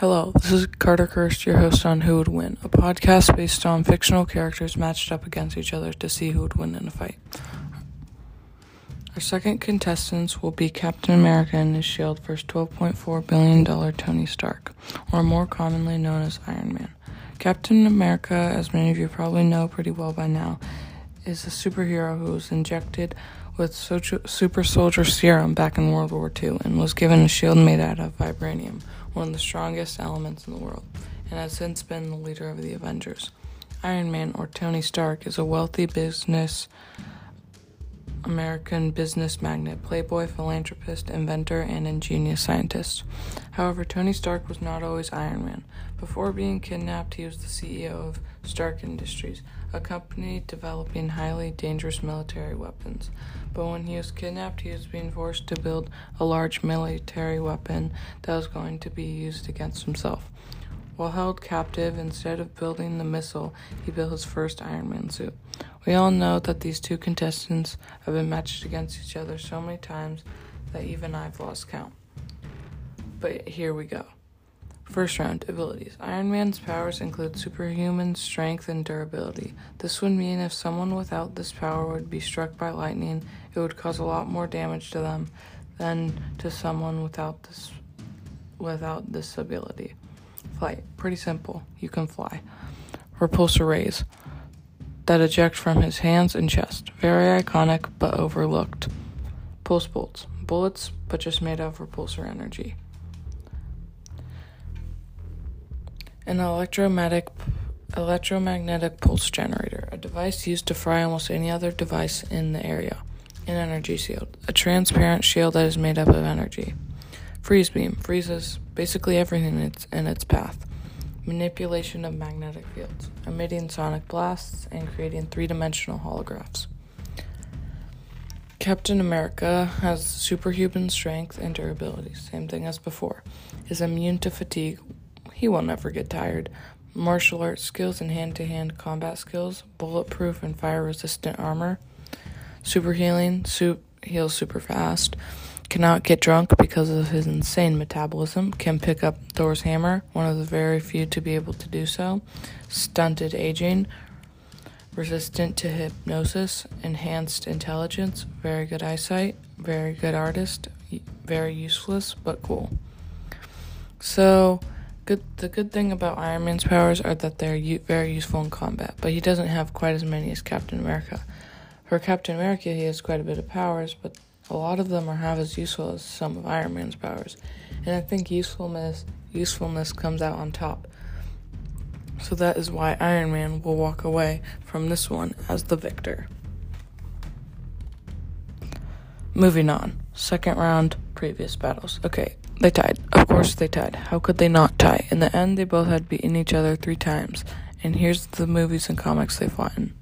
Hello, this is Carter Kirst, your host on Who Would Win, a podcast based on fictional characters matched up against each other to see who would win in a fight. Our second contestants will be Captain America and his shield versus $12.4 billion Tony Stark, or more commonly known as Iron Man. Captain America, as many of you probably know pretty well by now, is a superhero who was injected with super soldier serum back in World War II and was given a shield made out of vibranium one of the strongest elements in the world, and has since been the leader of the Avengers. Iron Man, or Tony Stark, is a wealthy business American business magnate, playboy, philanthropist, inventor, and ingenious scientist. However, Tony Stark was not always Iron Man. Before being kidnapped, he was the CEO of Stark Industries, a company developing highly dangerous military weapons. But when he was kidnapped, he was being forced to build a large military weapon that was going to be used against himself. While held captive, instead of building the missile, he built his first Iron Man suit. We all know that these two contestants have been matched against each other so many times that even I've lost count. But here we go. First round abilities. Iron Man's powers include superhuman strength and durability. This would mean if someone without this power would be struck by lightning, it would cause a lot more damage to them than to someone without this without this ability. Flight. Pretty simple. You can fly. Repulsor rays that eject from his hands and chest. Very iconic but overlooked. Pulse bolts. Bullets, but just made of repulsor energy. An electromagnetic electromagnetic pulse generator, a device used to fry almost any other device in the area. An energy shield, a transparent shield that is made up of energy. Freeze beam freezes basically everything in its, in its path. Manipulation of magnetic fields, emitting sonic blasts and creating three dimensional holographs. Captain America has superhuman strength and durability, same thing as before. Is immune to fatigue. He will never get tired. Martial arts skills and hand to hand combat skills, bulletproof and fire resistant armor. Super healing, soup heals super fast cannot get drunk because of his insane metabolism, can pick up Thor's hammer, one of the very few to be able to do so, stunted aging, resistant to hypnosis, enhanced intelligence, very good eyesight, very good artist, very useless but cool. So, good. The good thing about Iron Man's powers are that they're u- very useful in combat, but he doesn't have quite as many as Captain America. For Captain America, he has quite a bit of powers, but a lot of them are half as useful as some of Iron Man's powers, and I think usefulness usefulness comes out on top. So that is why Iron Man will walk away from this one as the victor. Moving on. Second round, previous battles. Okay, they tied. Of course they tied. How could they not tie? In the end, they both had beaten each other three times. And here's the movies and comics they fought in.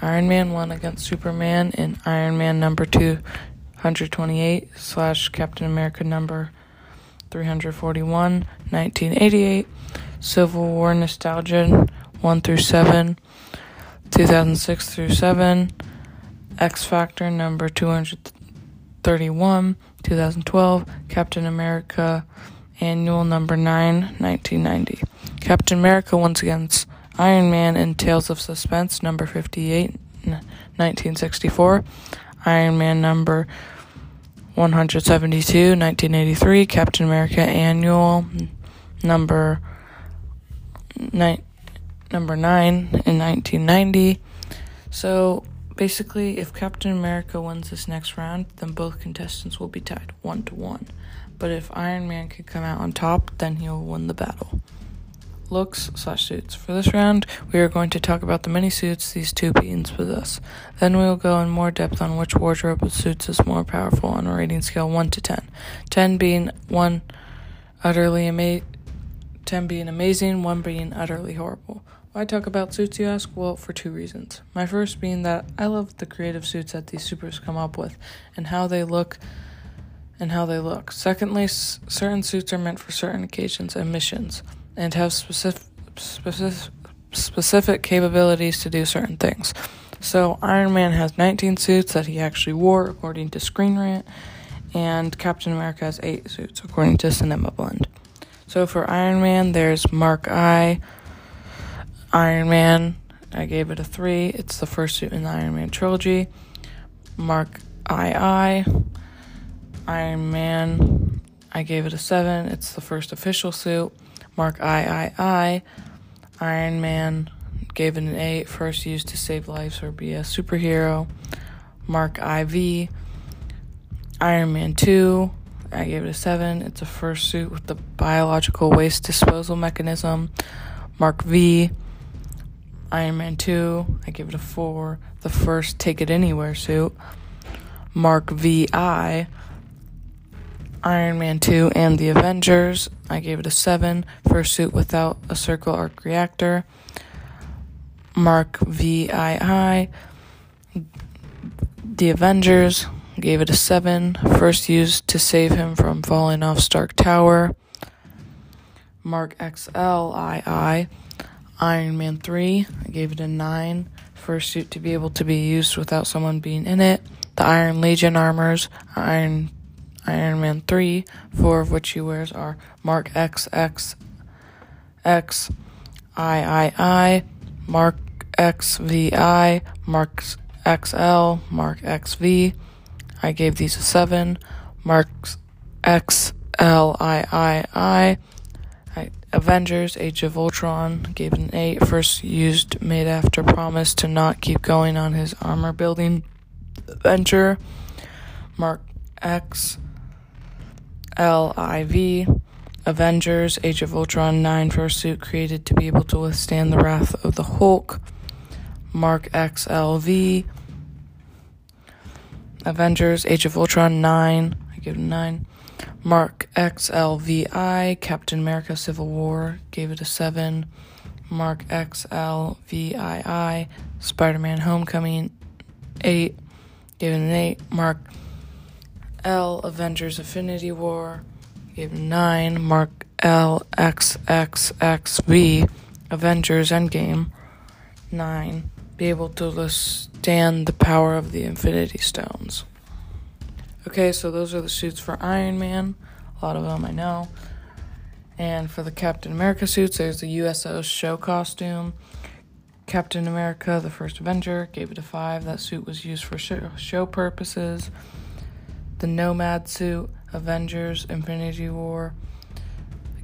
Iron Man won against Superman in Iron Man number 2 128 slash Captain America number 341, 1988, Civil War Nostalgia 1 through 7, 2006 through 7, X Factor number 231, 2012, Captain America Annual number 9, 1990. Captain America once against Iron Man in Tales of Suspense number 58, 1964. Iron Man number 172, 1983, Captain America Annual number ni- number 9 in 1990. So basically, if Captain America wins this next round, then both contestants will be tied 1 to 1. But if Iron Man can come out on top, then he'll win the battle looks slash suits. For this round, we are going to talk about the many suits these two beings possess. Then we will go in more depth on which wardrobe of suits is more powerful on a rating scale 1 to 10. 10 being 1 utterly ama- 10 being amazing, 1 being utterly horrible. Why talk about suits, you ask? Well, for two reasons. My first being that I love the creative suits that these supers come up with and how they look and how they look. Secondly, s- certain suits are meant for certain occasions and missions and have specific, specific, specific capabilities to do certain things. So Iron Man has 19 suits that he actually wore, according to Screen Rant, and Captain America has 8 suits, according to Cinema Blend. So for Iron Man, there's Mark I. Iron Man, I gave it a 3. It's the first suit in the Iron Man trilogy. Mark II. Iron Man, I gave it a 7. It's the first official suit. Mark III. Iron Man, gave it an 8. First used to save lives or be a superhero. Mark IV. Iron Man 2, I gave it a 7. It's a first suit with the biological waste disposal mechanism. Mark V. Iron Man 2, I gave it a 4. The first Take It Anywhere suit. Mark VI. Iron Man 2 and the Avengers, I gave it a 7. First suit without a circle arc reactor. Mark VII. The Avengers, gave it a 7. First used to save him from falling off Stark Tower. Mark XLII. Iron Man 3, I gave it a 9. First suit to be able to be used without someone being in it. The Iron Legion armors, Iron Iron Man 3, four of which he wears are Mark XX X III, Mark XVI, Mark XL, Mark XV. I gave these a 7. Mark X L I I I. Avengers Age of Ultron gave an 8. First used made after promise to not keep going on his armor building venture. Mark X L I V. Avengers Age of Ultron 9 first suit created to be able to withstand the wrath of the Hulk. Mark XLV. Avengers Age of Ultron 9. I give it a 9. Mark XLVI. Captain America Civil War. Gave it a 7. Mark XLVII. Spider Man Homecoming 8. Gave it an 8. Mark L. Avengers Infinity War. Gave it 9. Mark L. XXXV. Avengers Endgame 9. Be able to withstand the power of the Infinity Stones. Okay, so those are the suits for Iron Man. A lot of them I know. And for the Captain America suits, there's the USO show costume. Captain America, the first Avenger, gave it a 5. That suit was used for show purposes. The Nomad suit, Avengers, Infinity War,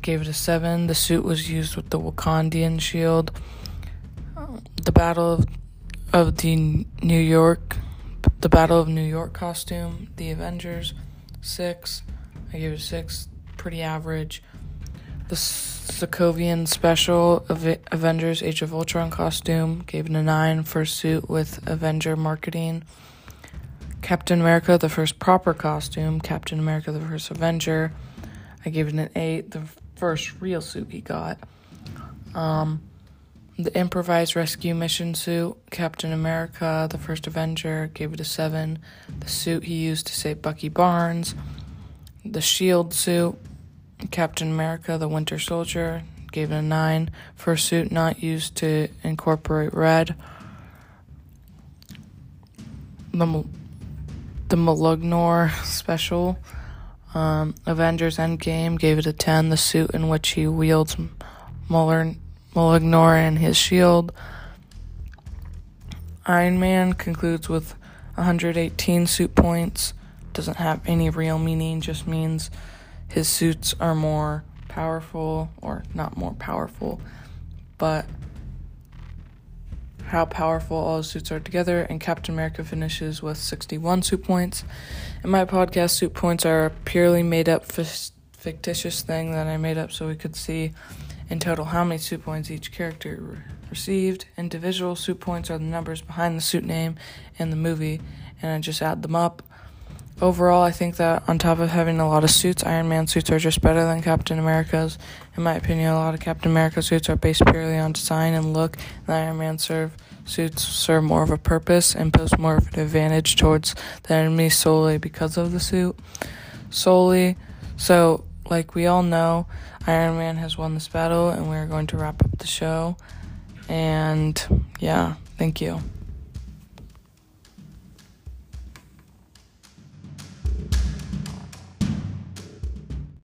gave it a 7. The suit was used with the Wakandian shield. The Battle of, of the New York the Battle of New York costume, The Avengers, 6. I gave it a 6, pretty average. The Sokovian Special Avengers Age of Ultron costume, gave it a 9 for suit with Avenger marketing. Captain America, the first proper costume, Captain America, the first Avenger, I gave it an 8, the first real suit he got. Um, the improvised rescue mission suit, Captain America, the first Avenger, gave it a 7. The suit he used to save Bucky Barnes. The shield suit, Captain America, the Winter Soldier, gave it a 9. First suit not used to incorporate red. The, the Mjolnir special, um, Avengers Endgame, gave it a 10. The suit in which he wields Muller Mjolnir and his shield. Iron Man concludes with 118 suit points. Doesn't have any real meaning, just means his suits are more powerful, or not more powerful, but how powerful all the suits are together. And Captain America finishes with 61 suit points. In my podcast, suit points are a purely made up fictitious thing that I made up so we could see in total how many suit points each character re- received. Individual suit points are the numbers behind the suit name in the movie, and I just add them up. Overall, I think that on top of having a lot of suits, Iron Man suits are just better than Captain America's. In my opinion, a lot of Captain America suits are based purely on design and look, and Iron Man serve suits serve more of a purpose and pose more of an advantage towards the enemy solely because of the suit. Solely, so like we all know, Iron Man has won this battle, and we're going to wrap up the show. And yeah, thank you.